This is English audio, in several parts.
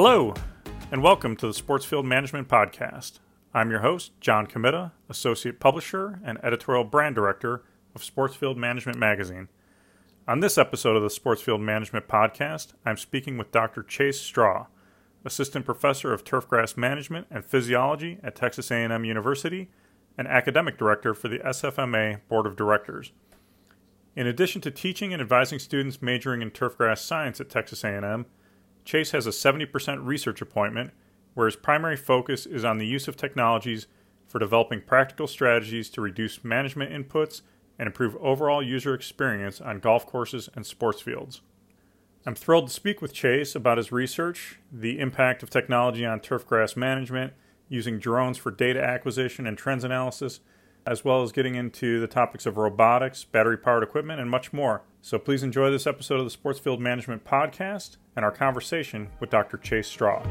Hello, and welcome to the Sportsfield Management Podcast. I'm your host, John Kmitta, Associate Publisher and Editorial Brand Director of Sportsfield Management Magazine. On this episode of the Sportsfield Management Podcast, I'm speaking with Dr. Chase Straw, Assistant Professor of Turfgrass Management and Physiology at Texas A&M University and Academic Director for the SFMA Board of Directors. In addition to teaching and advising students majoring in turfgrass science at Texas A&M, Chase has a 70% research appointment where his primary focus is on the use of technologies for developing practical strategies to reduce management inputs and improve overall user experience on golf courses and sports fields. I'm thrilled to speak with Chase about his research, the impact of technology on turfgrass management, using drones for data acquisition and trends analysis, as well as getting into the topics of robotics, battery powered equipment, and much more. So please enjoy this episode of the Sports Field Management Podcast and our conversation with Dr. Chase Straw.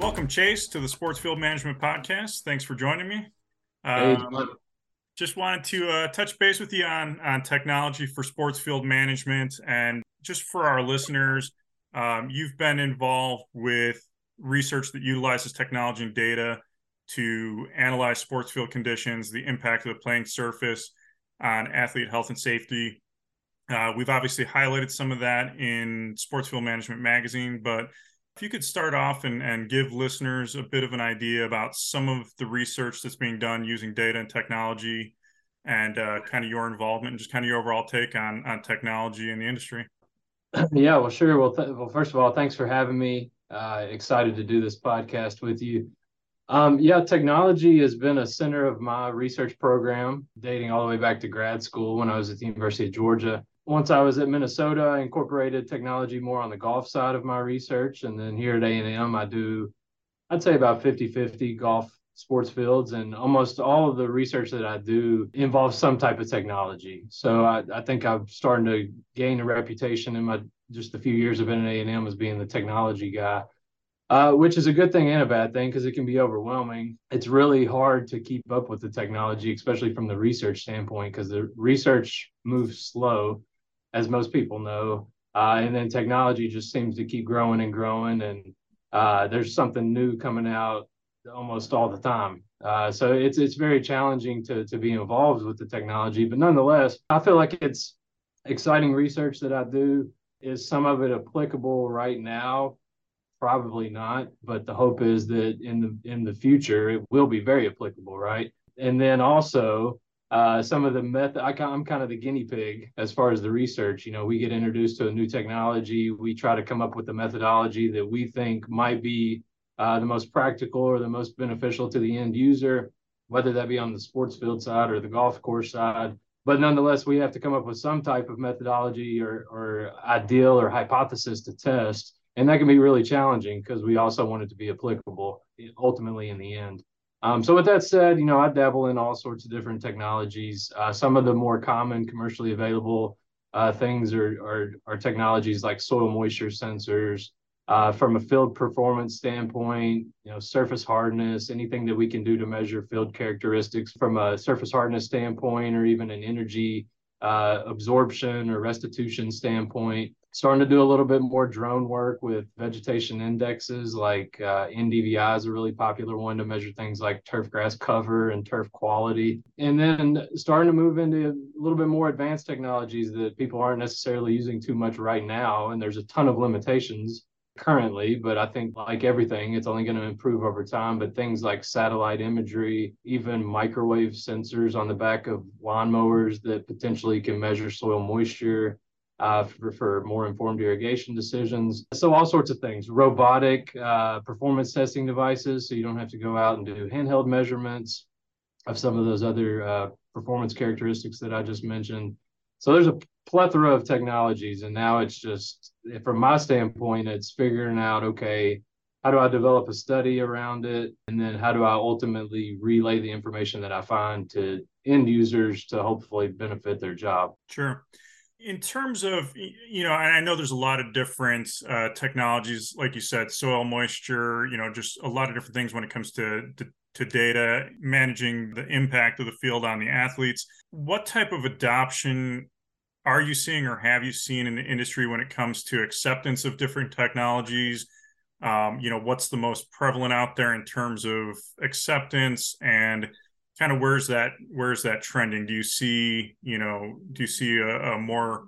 Welcome, Chase, to the Sports Field Management Podcast. Thanks for joining me. Um, just wanted to uh, touch base with you on on technology for sports field management, and just for our listeners, um, you've been involved with research that utilizes technology and data to analyze sports field conditions, the impact of the playing surface on athlete health and safety. Uh, we've obviously highlighted some of that in Sports Field Management Magazine, but if you could start off and, and give listeners a bit of an idea about some of the research that's being done using data and technology and uh, kind of your involvement and just kind of your overall take on, on technology in the industry. Yeah, well, sure. Well, th- well, first of all, thanks for having me. Uh, excited to do this podcast with you. Um, yeah, technology has been a center of my research program, dating all the way back to grad school when I was at the University of Georgia. Once I was at Minnesota, I incorporated technology more on the golf side of my research, and then here at A&M, I do, I'd say about 50-50 golf sports fields, and almost all of the research that I do involves some type of technology. So I, I think I'm starting to gain a reputation in my just a few years of being at A&M as being the technology guy. Uh, which is a good thing and a bad thing because it can be overwhelming. It's really hard to keep up with the technology, especially from the research standpoint, because the research moves slow, as most people know. Uh, and then technology just seems to keep growing and growing, and uh, there's something new coming out almost all the time. Uh, so it's it's very challenging to to be involved with the technology, but nonetheless, I feel like it's exciting research that I do. Is some of it applicable right now? Probably not, but the hope is that in the in the future it will be very applicable, right? And then also uh, some of the method. I, I'm kind of the guinea pig as far as the research. You know, we get introduced to a new technology, we try to come up with a methodology that we think might be uh, the most practical or the most beneficial to the end user, whether that be on the sports field side or the golf course side. But nonetheless, we have to come up with some type of methodology or, or ideal or hypothesis to test. And that can be really challenging because we also want it to be applicable ultimately in the end. Um, so with that said, you know, I dabble in all sorts of different technologies. Uh, some of the more common commercially available uh, things are, are, are technologies like soil moisture sensors, uh, from a field performance standpoint, you know, surface hardness, anything that we can do to measure field characteristics from a surface hardness standpoint, or even an energy uh, absorption or restitution standpoint. Starting to do a little bit more drone work with vegetation indexes, like uh, NDVI is a really popular one to measure things like turf grass cover and turf quality. And then starting to move into a little bit more advanced technologies that people aren't necessarily using too much right now. And there's a ton of limitations currently, but I think like everything, it's only going to improve over time. But things like satellite imagery, even microwave sensors on the back of lawnmowers that potentially can measure soil moisture uh, for, for, more informed irrigation decisions. So all sorts of things, robotic uh, performance testing devices, so you don't have to go out and do handheld measurements of some of those other uh, performance characteristics that I just mentioned. So there's a plethora of technologies, and now it's just from my standpoint, it's figuring out okay, how do I develop a study around it, and then how do I ultimately relay the information that I find to end users to hopefully benefit their job. Sure. in terms of you know i know there's a lot of different uh, technologies like you said soil moisture you know just a lot of different things when it comes to, to, to data managing the impact of the field on the athletes what type of adoption are you seeing or have you seen in the industry when it comes to acceptance of different technologies um, you know what's the most prevalent out there in terms of acceptance and kind of where's that where's that trending? Do you see you know do you see a, a more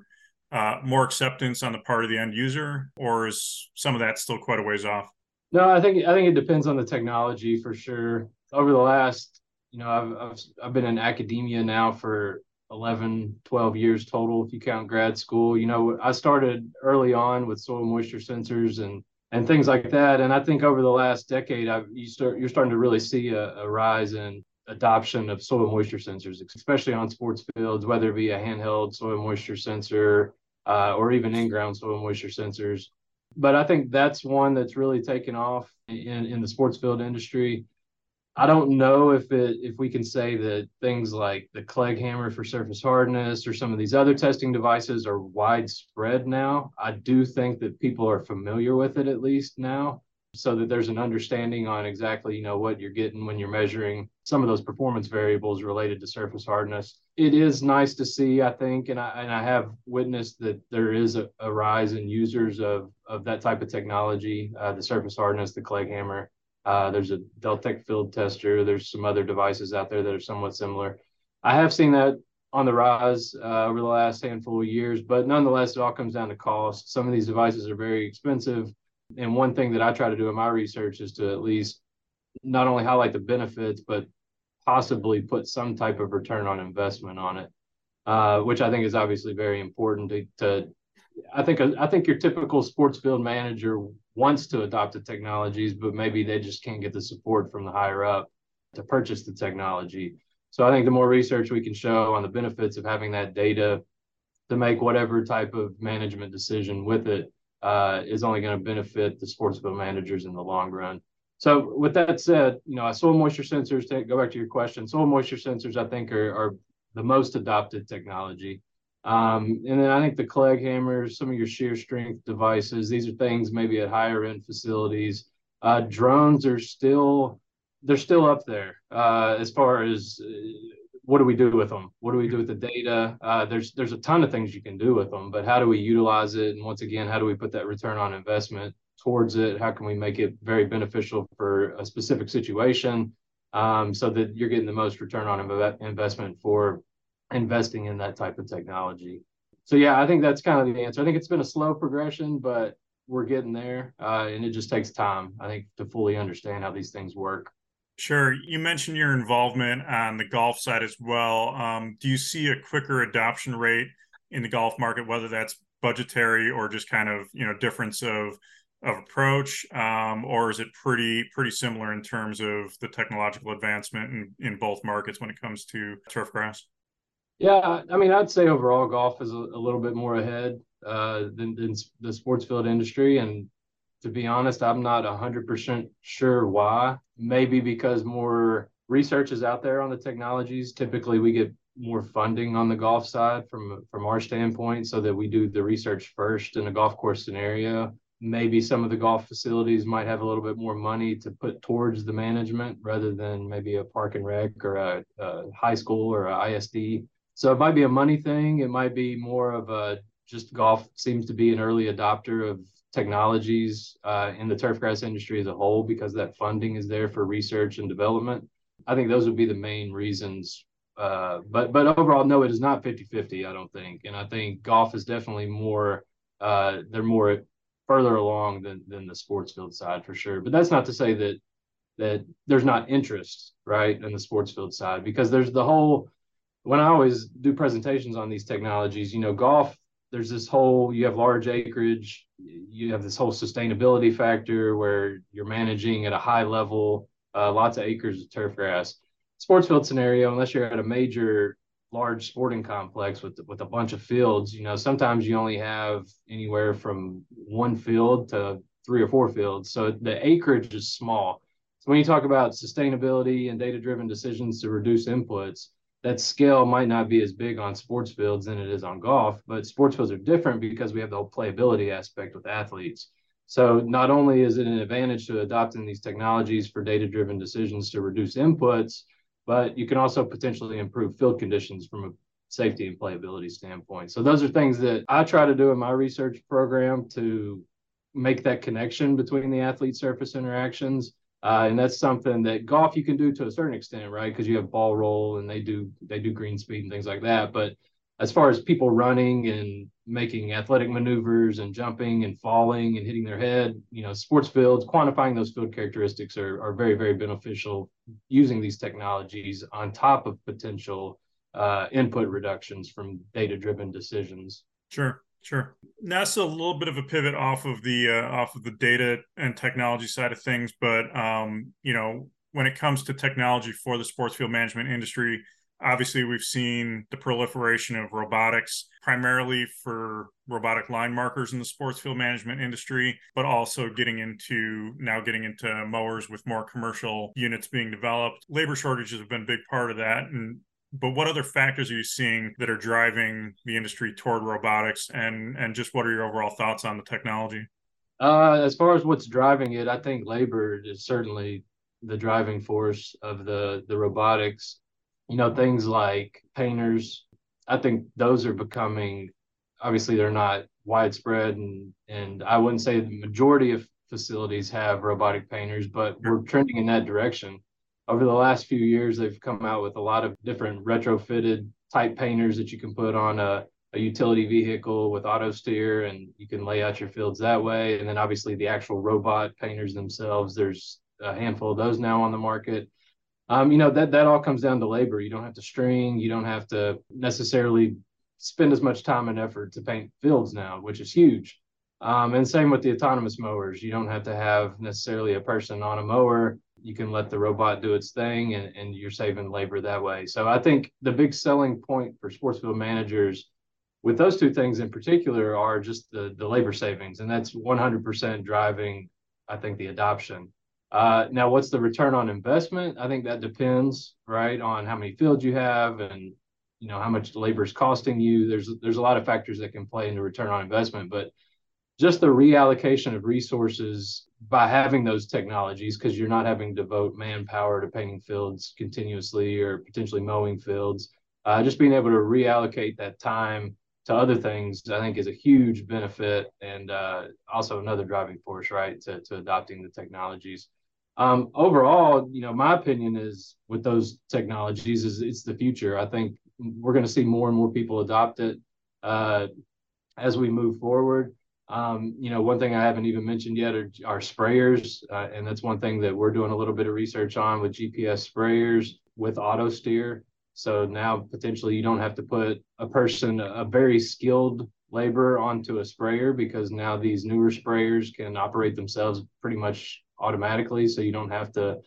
uh, more acceptance on the part of the end user, or is some of that still quite a ways off? No, I think I think it depends on the technology for sure. Over the last, you know, I've I've, I've been in academia now for 11, 12 years total, if you count grad school. You know, I started early on with soil moisture sensors and and things like that. And I think over the last decade, I've you start you're starting to really see a, a rise in adoption of soil moisture sensors, especially on sports fields, whether it be a handheld soil moisture sensor uh, or even in-ground soil moisture sensors. But I think that's one that's really taken off in, in the sports field industry. I don't know if it if we can say that things like the Clegg hammer for surface hardness or some of these other testing devices are widespread now. I do think that people are familiar with it at least now so that there's an understanding on exactly you know what you're getting when you're measuring some of those performance variables related to surface hardness it is nice to see i think and i and i have witnessed that there is a, a rise in users of of that type of technology uh, the surface hardness the Clegg hammer uh, there's a deltec field tester. There's some other devices out there that are somewhat similar. I have seen that on the rise uh, over the last handful of years but nonetheless it all comes down to cost. Some of these devices are very expensive. And one thing that I try to do in my research is to at least not only highlight the benefits, but possibly put some type of return on investment on it, uh, which I think is obviously very important to, to. I think I think your typical sports field manager wants to adopt the technologies, but maybe they just can't get the support from the higher up to purchase the technology. So I think the more research we can show on the benefits of having that data to make whatever type of management decision with it uh, is only going to benefit the sportsbook managers in the long run. So with that said, you know, soil moisture sensors, to go back to your question, soil moisture sensors, I think are, are the most adopted technology. Um, and then I think the Clegg hammers, some of your shear strength devices, these are things maybe at higher end facilities. Uh, drones are still, they're still up there uh, as far as uh, what do we do with them? What do we do with the data? Uh, there's there's a ton of things you can do with them, but how do we utilize it? And once again, how do we put that return on investment towards it? How can we make it very beneficial for a specific situation, um, so that you're getting the most return on investment for investing in that type of technology? So yeah, I think that's kind of the answer. I think it's been a slow progression, but we're getting there, uh, and it just takes time. I think to fully understand how these things work. Sure. You mentioned your involvement on the golf side as well. Um, do you see a quicker adoption rate in the golf market, whether that's budgetary or just kind of you know difference of of approach, um, or is it pretty pretty similar in terms of the technological advancement in, in both markets when it comes to turf grass? Yeah, I mean, I'd say overall golf is a, a little bit more ahead uh, than, than the sports field industry, and to be honest, I'm not 100% sure why. Maybe because more research is out there on the technologies. Typically, we get more funding on the golf side from from our standpoint so that we do the research first in a golf course scenario maybe some of the golf facilities might have a little bit more money to put towards the management rather than maybe a park and rec or a, a high school or a ISD. So it might be a money thing. It might be more of a just golf seems to be an early adopter of technologies uh, in the turfgrass industry as a whole because that funding is there for research and development. I think those would be the main reasons. Uh, but but overall, no, it is not 50-50, I don't think. And I think golf is definitely more uh, they're more further along than than the sports field side for sure. But that's not to say that that there's not interest, right, in the sports field side because there's the whole when I always do presentations on these technologies, you know, golf there's this whole you have large acreage you have this whole sustainability factor where you're managing at a high level uh, lots of acres of turf grass. Sports field scenario unless you're at a major large sporting complex with with a bunch of fields you know sometimes you only have anywhere from one field to three or four fields. So the acreage is small. So when you talk about sustainability and data driven decisions to reduce inputs that scale might not be as big on sports fields than it is on golf, but sports fields are different because we have the whole playability aspect with athletes. So not only is it an advantage to adopting these technologies for data-driven decisions to reduce inputs, but you can also potentially improve field conditions from a safety and playability standpoint. So those are things that I try to do in my research program to make that connection between the athlete surface interactions uh, and that's something that golf you can do to a certain extent, right? Because you have ball roll and they do they do green speed and things like that. But as far as people running and making athletic maneuvers and jumping and falling and hitting their head, you know, sports fields, quantifying those field characteristics are, are very, very beneficial using these technologies on top of potential uh, input reductions from data driven decisions. Sure. Sure. That's a little bit of a pivot off of the uh, off of the data and technology side of things, but um, you know, when it comes to technology for the sports field management industry, obviously we've seen the proliferation of robotics, primarily for robotic line markers in the sports field management industry, but also getting into now getting into mowers with more commercial units being developed. Labor shortages have been a big part of that, and but what other factors are you seeing that are driving the industry toward robotics? And and just what are your overall thoughts on the technology? Uh, as far as what's driving it i think labor is certainly the driving force of the the robotics. You know things like painters i think those are becoming obviously they're not widespread and and i wouldn't say the majority of facilities have robotic painters but we're trending in that direction over the last few years, they've come out with a lot of different retrofitted type painters that you can put on a, a utility vehicle with auto steer and you can lay out your fields that way. And then obviously the actual robot painters themselves, there's a handful of those now on the market. Um, you know, that, that all comes down to labor. You don't have to string, you don't have to necessarily spend as much time and effort to paint fields now, which is huge. Um, and same with the autonomous mowers. You don't have to have necessarily a person on a mower you can let the robot do its thing and, and you're saving labor that way. So I think the big selling point for sports field managers with those two things in particular are just the, the labor savings. And that's 100% driving, I think, the adoption. Uh, now, what's the return on investment? I think that depends, right, on how many fields you have and you know how much labor is costing you. There's there's a lot of factors that can play into return on investment, but just the reallocation of resources by having those technologies because you're not having to devote manpower to painting fields continuously or potentially mowing fields. Uh, just being able to reallocate that time to other things i think is a huge benefit and uh, also another driving force right to, to adopting the technologies. Um, overall you know my opinion is with those technologies is it's the future. I think we're going to see more and more people adopt it uh, as we move forward um, you know, one thing I haven't even mentioned yet are, sprayers, uh, and that's one thing that we're doing a little bit of research on with GPS sprayers with auto steer. So now potentially you don't have to put a person, a very skilled labor onto a sprayer because now these newer sprayers can operate themselves pretty much automatically. So you don't have to,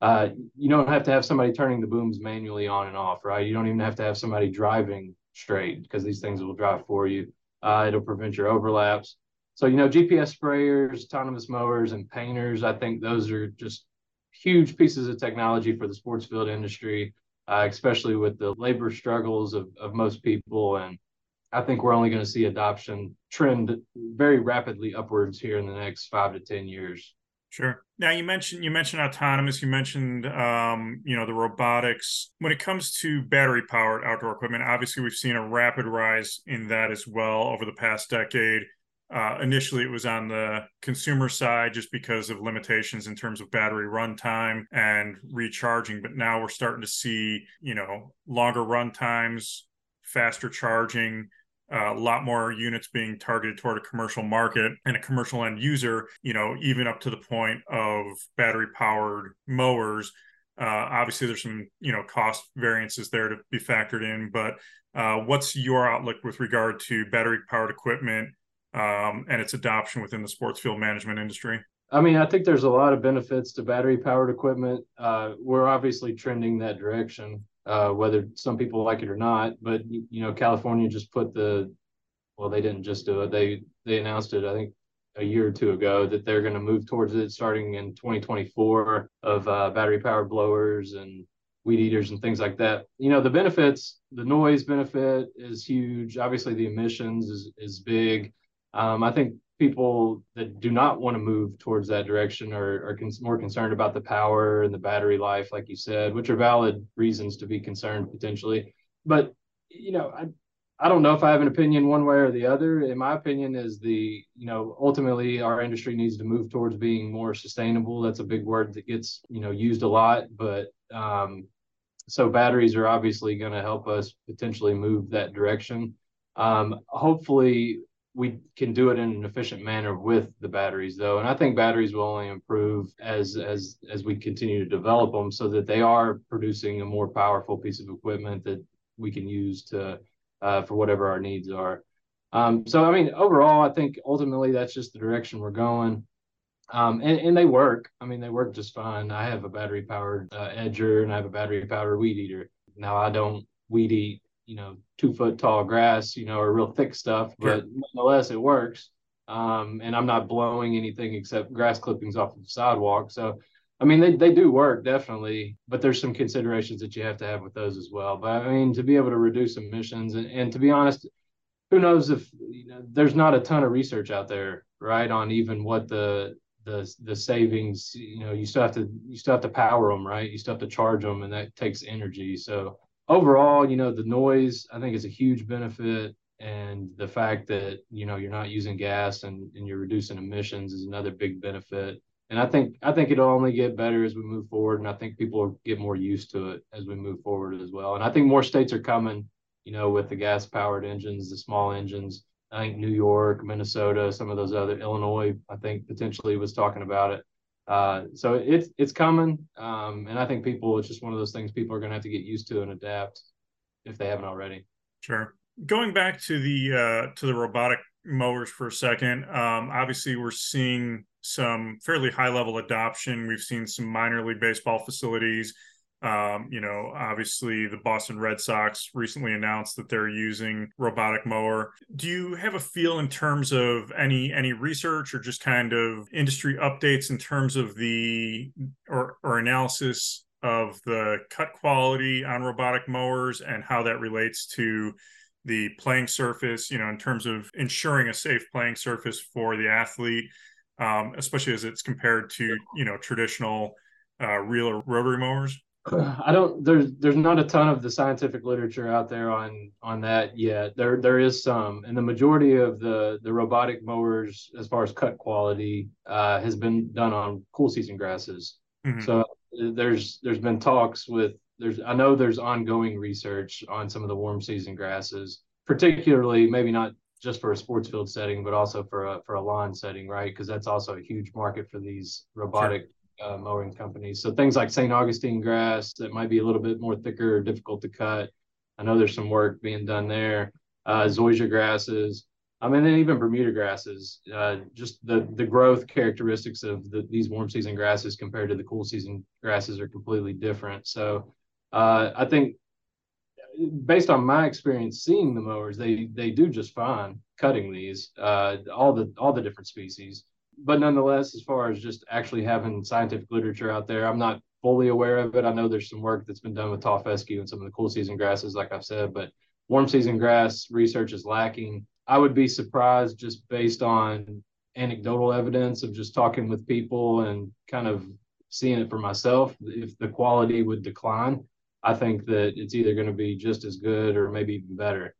uh, you don't have to have somebody turning the booms manually on and off, right? You don't even have to have somebody driving straight because these things will drive for you. Uh, it'll prevent your overlaps. So, you know, GPS sprayers, autonomous mowers, and painters, I think those are just huge pieces of technology for the sports field industry, uh, especially with the labor struggles of, of most people. And I think we're only going to see adoption trend very rapidly upwards here in the next five to 10 years. Sure. Now you mentioned you mentioned autonomous. You mentioned um, you know the robotics. When it comes to battery powered outdoor equipment, obviously we've seen a rapid rise in that as well over the past decade. Uh, initially, it was on the consumer side just because of limitations in terms of battery runtime and recharging. But now we're starting to see, you know, longer run times, faster charging, uh, a lot more units being targeted toward a commercial market and a commercial end user, you know, even up to the point of battery powered mowers. Uh, obviously, there's some, you know, cost variances there to be factored in. But uh, what's your outlook with regard to battery powered equipment? Um, and its adoption within the sports field management industry? I mean, I think there's a lot of benefits to battery powered equipment. Uh, we're obviously trending that direction, uh, whether some people like it or not. But you know, California just put the well, they didn't just do it. They they announced it, I think, a year or two ago that they're going to move towards it starting in 2024 of uh, battery powered blowers and weed eaters and things like that. You know, the benefits, the noise benefit is huge. Obviously, the emissions is is big. Um, I think people that do not want to move towards that direction are, are more concerned about the power and the battery life, like you said, which are valid reasons to be concerned potentially. But you know, I I don't know if I have an opinion one way or the other. In my opinion, is the you know ultimately our industry needs to move towards being more sustainable. That's a big word that gets you know used a lot, but um, so batteries are obviously going to help us potentially move that direction. Um, hopefully, we can do it in an efficient manner with the batteries though. And i think batteries will only improve as as as we continue to develop them so that they are producing a more powerful piece of equipment that we can use to uh, for whatever our needs are. Um, so i mean overall i think ultimately that's just the direction we're going. Um, and, and they work. I mean they work just fine. I have a battery powered uh, edger and i have a battery powered weed eater. Now i don't weed eat you know two foot tall grass, you know, or real thick stuff, but nonetheless it works. Um, and I'm not blowing anything except grass clippings off of the sidewalk. So, I mean, they, they do work definitely, but there's some considerations that you have to have with those as well. But I mean, to be able to reduce emissions and, and to be honest, who knows if you know, there's not a ton of research out there, right, on even what the the the savings. You know, you still have to you still have to power them, right? You still have to charge them, and that takes energy. So overall, you know, the noise I think is a huge benefit. And the fact that, you know, you're not using gas and, and you're reducing emissions is another big benefit. And I think I think it'll only get better as we move forward. And I think people get more used to it as we move forward as well. And I think more states are coming, you know, with the gas powered engines, the small engines. I think New York, Minnesota, some of those other Illinois, I think potentially was talking about it. Uh, so it's it's coming, um, and I think people it's just one of those things people are going to have to get used to and adapt if they haven't already. Sure. Going back to the uh, to the robotic mowers for a second, um, obviously we're seeing some fairly high level adoption. We've seen some minor league baseball facilities um, you know, obviously the Boston Red Sox recently announced that they're using robotic mower. Do you have a feel in terms of any any research or just kind of industry updates in terms of the or or analysis of the cut quality on robotic mowers and how that relates to the playing surface, you know, in terms of ensuring a safe playing surface for the athlete, um, especially as it's compared to, you know, traditional uh, reel or rotary mowers? I don't there's there's not a ton of the scientific literature out there on on that yet. There there is some, and the majority of the the robotic mowers, as far as cut quality, uh, has been done on cool season grasses. Mm-hmm. So uh, there's there's been talks with there's I know there's ongoing research on some of the warm season grasses, particularly maybe not just for a sports field setting, but also for a for a lawn setting, right? Because that's also a huge market for these robotic. Sure uh, mowing companies. So things like St. Augustine grass that might be a little bit more thicker or difficult to cut. I know there's some work being done there. Uh, zoysia grasses. I mean, and even Bermuda grasses. Uh, just the the growth characteristics of the, these warm season grasses compared to the cool season grasses are completely different. So uh, I think based on my experience seeing the mowers, they they do just fine cutting these uh, all the all the different species but nonetheless, as far as just actually having scientific literature out there, I'm not fully aware of it. I know there's some work that's been done with tall fescue and some of the cool season grasses, like I've said, but warm season grass research is lacking. I would be surprised just based on anecdotal evidence of just talking with people and kind of seeing it for myself if the quality would decline. I think that it's either going to be just as good or maybe even better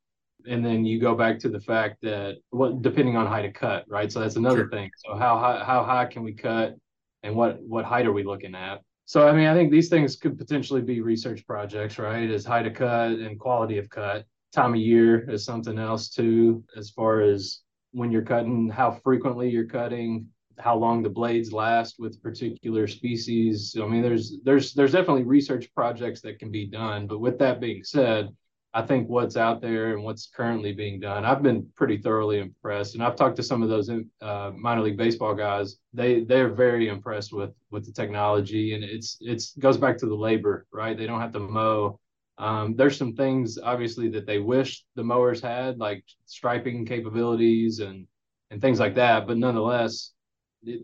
and then you go back to the fact that what depending on height of cut, right? So that's another sure. thing. So how high how high can we cut, and what what height are we looking at? So I mean, I think these things could potentially be research projects, right? Is height of cut and quality of cut. Time of year is something else too, as far as when you're cutting, how frequently you're cutting, how long the blades last with particular species. So, I mean, there's there's there's definitely research projects that can be done. But with that being said, I think what's out there and what's currently being done, I've been pretty thoroughly impressed. And I've talked to some of those uh, minor league baseball guys. They they're very impressed with with the technology, and it's it's goes back to the labor, right? They don't have to mow. Um, there's some things obviously that they wish the mowers had, like striping capabilities and and things like that. But nonetheless,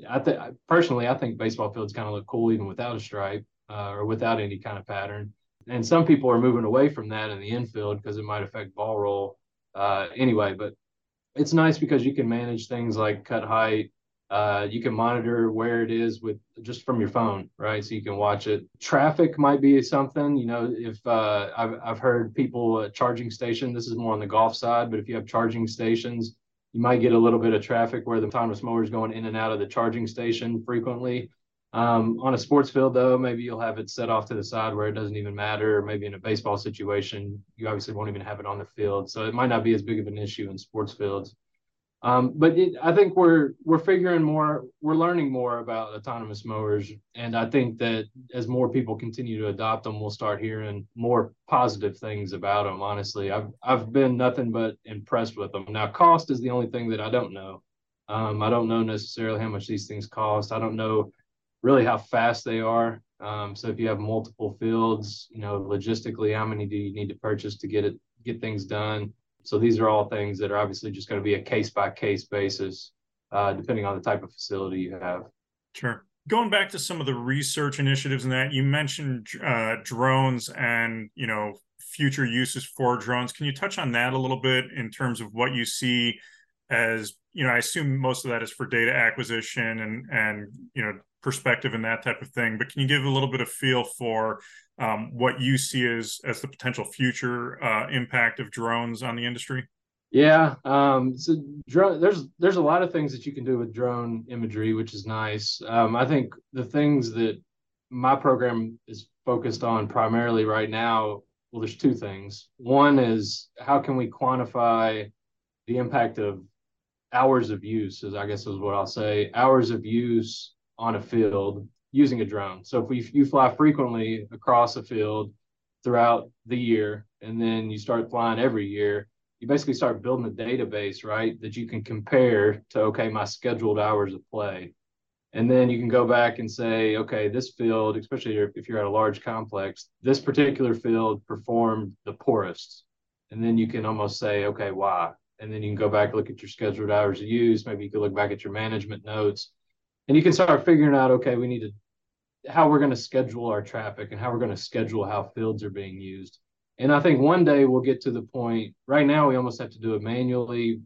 I think personally, I think baseball fields kind of look cool even without a stripe uh, or without any kind of pattern And some people are moving away from that in the infield because it might affect ball roll uh, anyway. But it's nice because you can manage things like cut height. Uh, you can monitor where it is with just from your phone, right? So you can watch it. Traffic might be something, you know. If uh, I've I've heard people at charging station. This is more on the golf side, but if you have charging stations, you might get a little bit of traffic where the autonomous mower is going in and out of the charging station frequently. Um, on a sports field, though, maybe you'll have it set off to the side where it doesn't even matter. Maybe in a baseball situation, you obviously won't even have it on the field, so it might not be as big of an issue in sports fields. Um, but it, I think we're we're figuring more, we're learning more about autonomous mowers, and I think that as more people continue to adopt them, we'll start hearing more positive things about them. Honestly, I've I've been nothing but impressed with them. Now, cost is the only thing that I don't know. Um, I don't know necessarily how much these things cost. I don't know really how fast they are. Um, so if you have multiple fields, you know, logistically, how many do you need to purchase to get it get things done? So these are all things that are obviously just going to be a case by case basis, uh, depending on the type of facility you have. Sure. Going back to some of the research initiatives and that you mentioned uh, drones and you know future uses for drones. Can you touch on that a little bit in terms of what you see as you know? I assume most of that is for data acquisition and and you know perspective and that type of thing. But can you give a little bit of feel for um, what you see as as the potential future uh, impact of drones on the industry? Yeah, um, so drone. There's there's a lot of things that you can do with drone imagery, which is nice. Um, I think the things that my program is focused on primarily right now. Well, there's two things. One is how can we quantify the impact of hours of use, as I guess is what I'll say, hours of use on a field using a drone. So if we, you fly frequently across a field throughout the year, and then you start flying every year, you basically start building a database, right? That you can compare to, okay, my scheduled hours of play. And then you can go back and say, okay, this field, especially if you're at a large complex, this particular field performed the poorest. And then you can almost say, okay, why? And then you can go back, look at your scheduled hours of use. Maybe you could look back at your management notes and you can start figuring out okay we need to how we're going to schedule our traffic and how we're going to schedule how fields are being used. And i think one day we'll get to the point right now we almost have to do it manually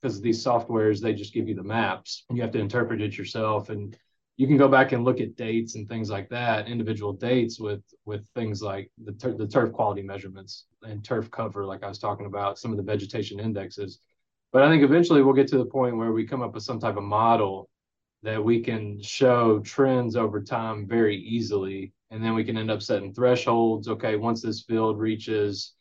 because these softwares they just give you the maps and you have to interpret it yourself. And you can go back and look at dates and things like that individual dates with with things like the, the turf quality measurements and turf cover like i was talking about some of the vegetation indexes. But i think eventually we'll get to the point where we come up with some type of model that we can show trends over time very easily. And then we can end up setting thresholds. Okay once this field reaches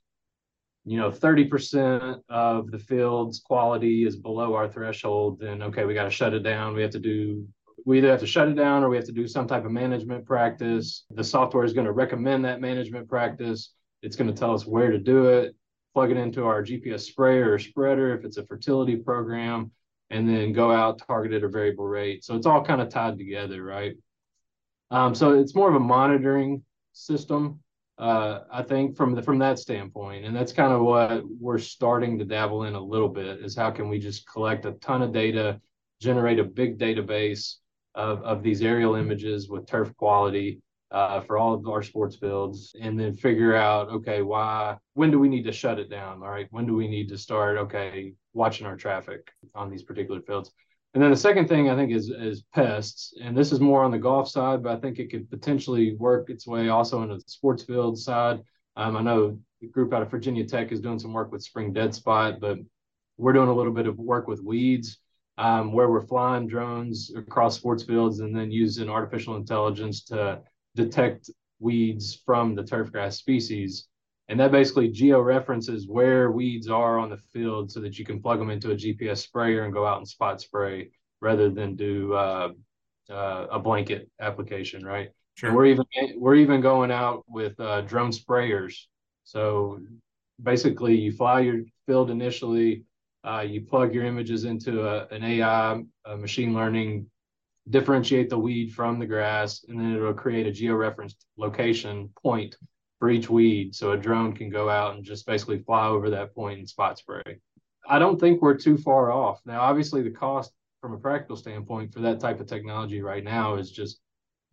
you know 30% of the field's quality is below our threshold then okay we got to shut it down. We have to do we either have to shut it down or we have to do some type of management practice. The software is going to recommend that management practice it's going to tell us where to do it plug it into our gps sprayer or spreader if it's a fertility program and then go out target at a variable rate. So it's all kind of tied together, right? Um, so it's more of a monitoring system, uh, I think, from the, from that standpoint, and that's kind of what we're starting to dabble in a little bit. Is how can we just collect a ton of data, generate a big database of of these aerial images with turf quality, uh, for all of our sports fields and then figure out okay why when do we need to shut it down? All right when do we need to start okay watching our traffic on these particular fields? And then the second thing i think is is pests and this is more on the golf side but i think it could potentially work its way also into the sports field side. Um, i know the group out of virginia tech is doing some work with spring dead spot but we're doing a little bit of work with weeds um, where we're flying drones across sports fields and then using artificial intelligence to detect weeds from the turfgrass species. And that basically georeferences where weeds are on the field so that you can plug them into a GPS sprayer and go out and spot spray rather than do uh, uh, a blanket application, right? Sure. we're even we're even going out with uh, drone sprayers. So basically, you fly your field initially, uh, you plug your images into a, an AI, machine learning differentiate the weed from the grass, and then it'll create a georeferenced location point for each weed. So a drone can go out and just basically fly over that point and spot spray. I don't think we're too far off. Now, obviously, the cost from a practical standpoint for that type of technology right now is just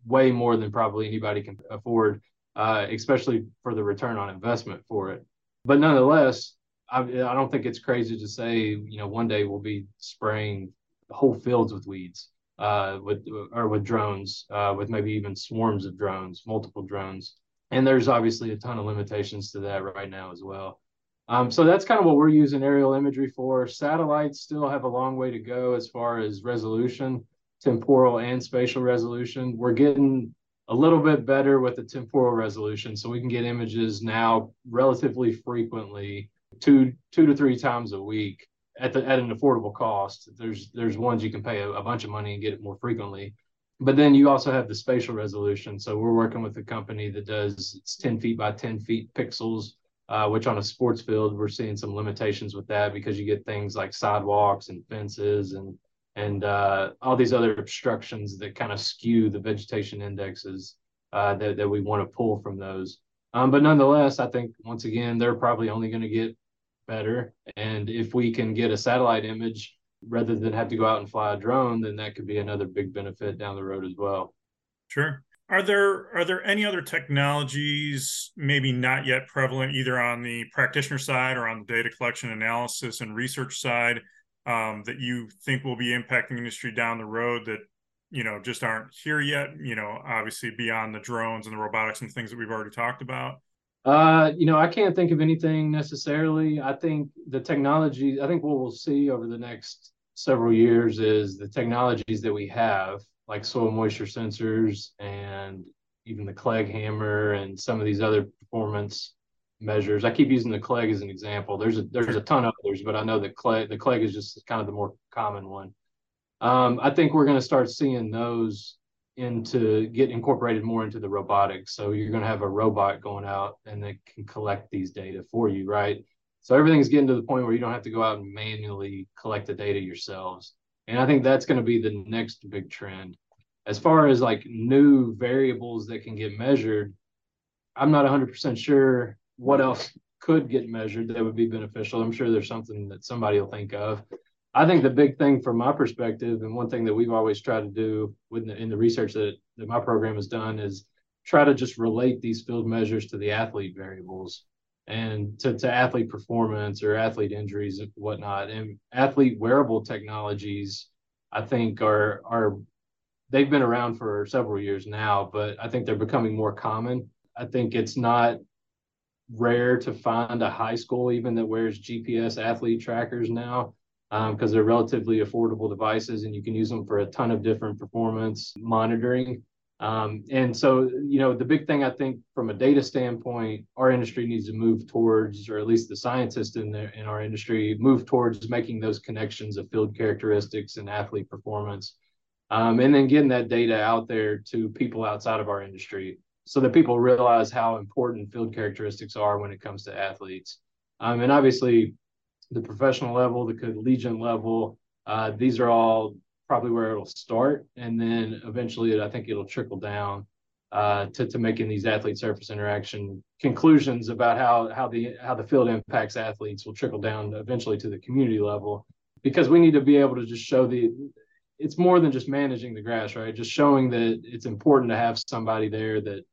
way more than probably anybody can afford. uh, especially for the return on investment for it. But nonetheless, I, I don't think it's crazy to say, you know, one day we'll be spraying whole fields with weeds, uh, with or with drones, uh, with maybe even swarms of drones, multiple drones. And there's obviously a ton of limitations to that right now as well. Um, so that's kind of what we're using aerial imagery for. Satellites still have a long way to go as far as resolution, temporal and spatial resolution. We're getting a little bit better with the temporal resolution, so we can get images now relatively frequently, two two to three times a week at the at an affordable cost. There's there's ones you can pay a, a bunch of money and get it more frequently. But then you also have the spatial resolution. So we're working with a company that does it's 10 feet by 10 feet pixels uh, which on a sports field we're seeing some limitations with that because you get things like sidewalks and fences and and uh, all these other obstructions that kind of skew the vegetation indexes uh, that, that we want to pull from those. Um, but nonetheless, I think once again they're probably only going to get better. And if we can get a satellite image rather than have to go out and fly a drone, then that could be another big benefit down the road as well. Sure. Are there are there any other technologies, maybe not yet prevalent, either on the practitioner side or on the data collection, analysis, and research side, um, that you think will be impacting industry down the road that you know just aren't here yet? You know, obviously beyond the drones and the robotics and things that we've already talked about. Uh, you know, I can't think of anything necessarily. I think the technology. I think what we'll see over the next several years is the technologies that we have like soil moisture sensors and even the Clegg hammer and some of these other performance measures. I keep using the Clegg as an example. There's a there's a ton of others, but I know that Clegg the Clegg is just kind of the more common one. Um, I think we're going to start seeing those into get incorporated more into the robotics. So you're going to have a robot going out and that can collect these data for you, right? So everything's getting to the point where you don't have to go out and manually collect the data yourselves. And I think that's going to be the next big trend. As far as like new variables that can get measured, I'm not 100% sure what else could get measured that would be beneficial. I'm sure there's something that somebody will think of. I think the big thing from my perspective, and one thing that we've always tried to do the, in the research that, that my program has done is try to just relate these field measures to the athlete variables and to, to athlete performance or athlete injuries and whatnot. And athlete wearable technologies, I think, are are they've been around for several years now, but I think they're becoming more common. I think it's not rare to find a high school even that wears GPS athlete trackers now because um, they're relatively affordable devices and you can use them for a ton of different performance monitoring. Um, and so, you know, the big thing I think from a data standpoint, our industry needs to move towards, or at least the scientists in the, in our industry, move towards making those connections of field characteristics and athlete performance, um, and then getting that data out there to people outside of our industry, so that people realize how important field characteristics are when it comes to athletes. Um, and obviously, the professional level, the collegiate level, uh, these are all probably where it'll start, and then eventually, I think it'll trickle down uh, to to making these athlete surface interaction conclusions about how how the how the field impacts athletes will trickle down eventually to the community level, because we need to be able to just show the it's more than just managing the grass, right? Just showing that it's important to have somebody there that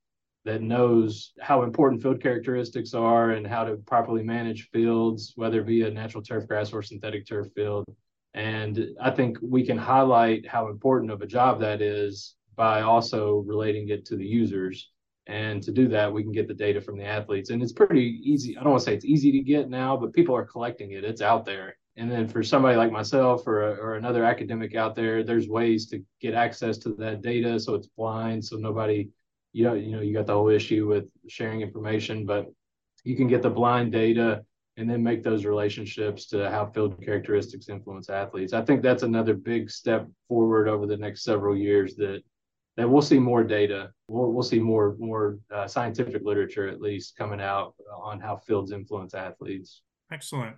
that knows how important field characteristics are and how to properly manage fields, whether it be a natural turf grass or synthetic turf field. And I think we can highlight how important of a job that is by also relating it to the users. And to do that, we can get the data from the athletes. And it's pretty easy. I don't want to say it's easy to get now, but people are collecting it. It's out there. And then for somebody like myself or, or another academic out there, there's ways to get access to that data so it's blind, so nobody, you know, you know, you got the whole issue with sharing information, but you can get the blind data and then make those relationships to how field characteristics influence athletes. I think that's another big step forward over the next several years that that we'll see more data. We'll, we'll see more more uh, scientific literature at least coming out on how fields influence athletes. Excellent.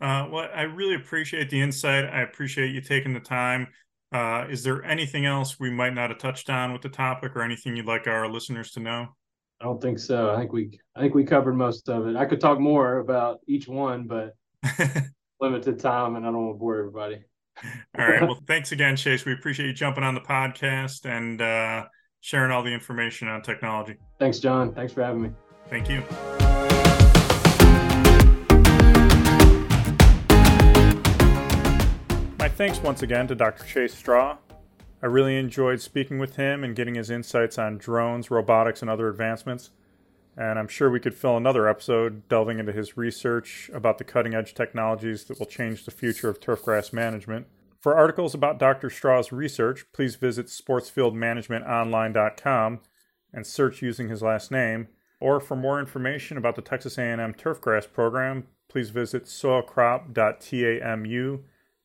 Uh, well, I really appreciate the insight. I appreciate you taking the time. Uh, is there anything else we might not have touched on with the topic, or anything you'd like our listeners to know? I don't think so. I think we I think we covered most of it. I could talk more about each one, but limited time, and I don't want to bore everybody. All right. Well, thanks again, Chase. We appreciate you jumping on the podcast, and uh, sharing all the information on technology. Thanks, John. Thanks for having me. Thank you. Thanks once again to Dr. Chase Straw. I really enjoyed speaking with him and getting his insights on drones, robotics, and other advancements. And I'm sure we could fill another episode delving into his research about the cutting edge technologies that will change the future of turfgrass management. For articles about Dr. Straw's research, please visit sportsfieldmanagementonline.com and search using his last name. Or for more information about the Texas A&M Turfgrass program, please visit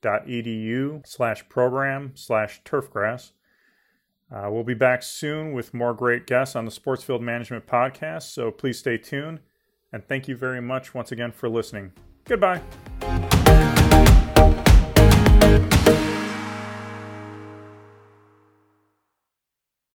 soilcrop.tamu.edu slash program slash turfgrass. Uh, we'll be back soon with more great guests on the Sportsfield Management Podcast, so please stay tuned. And thank you very much once again for listening. Goodbye.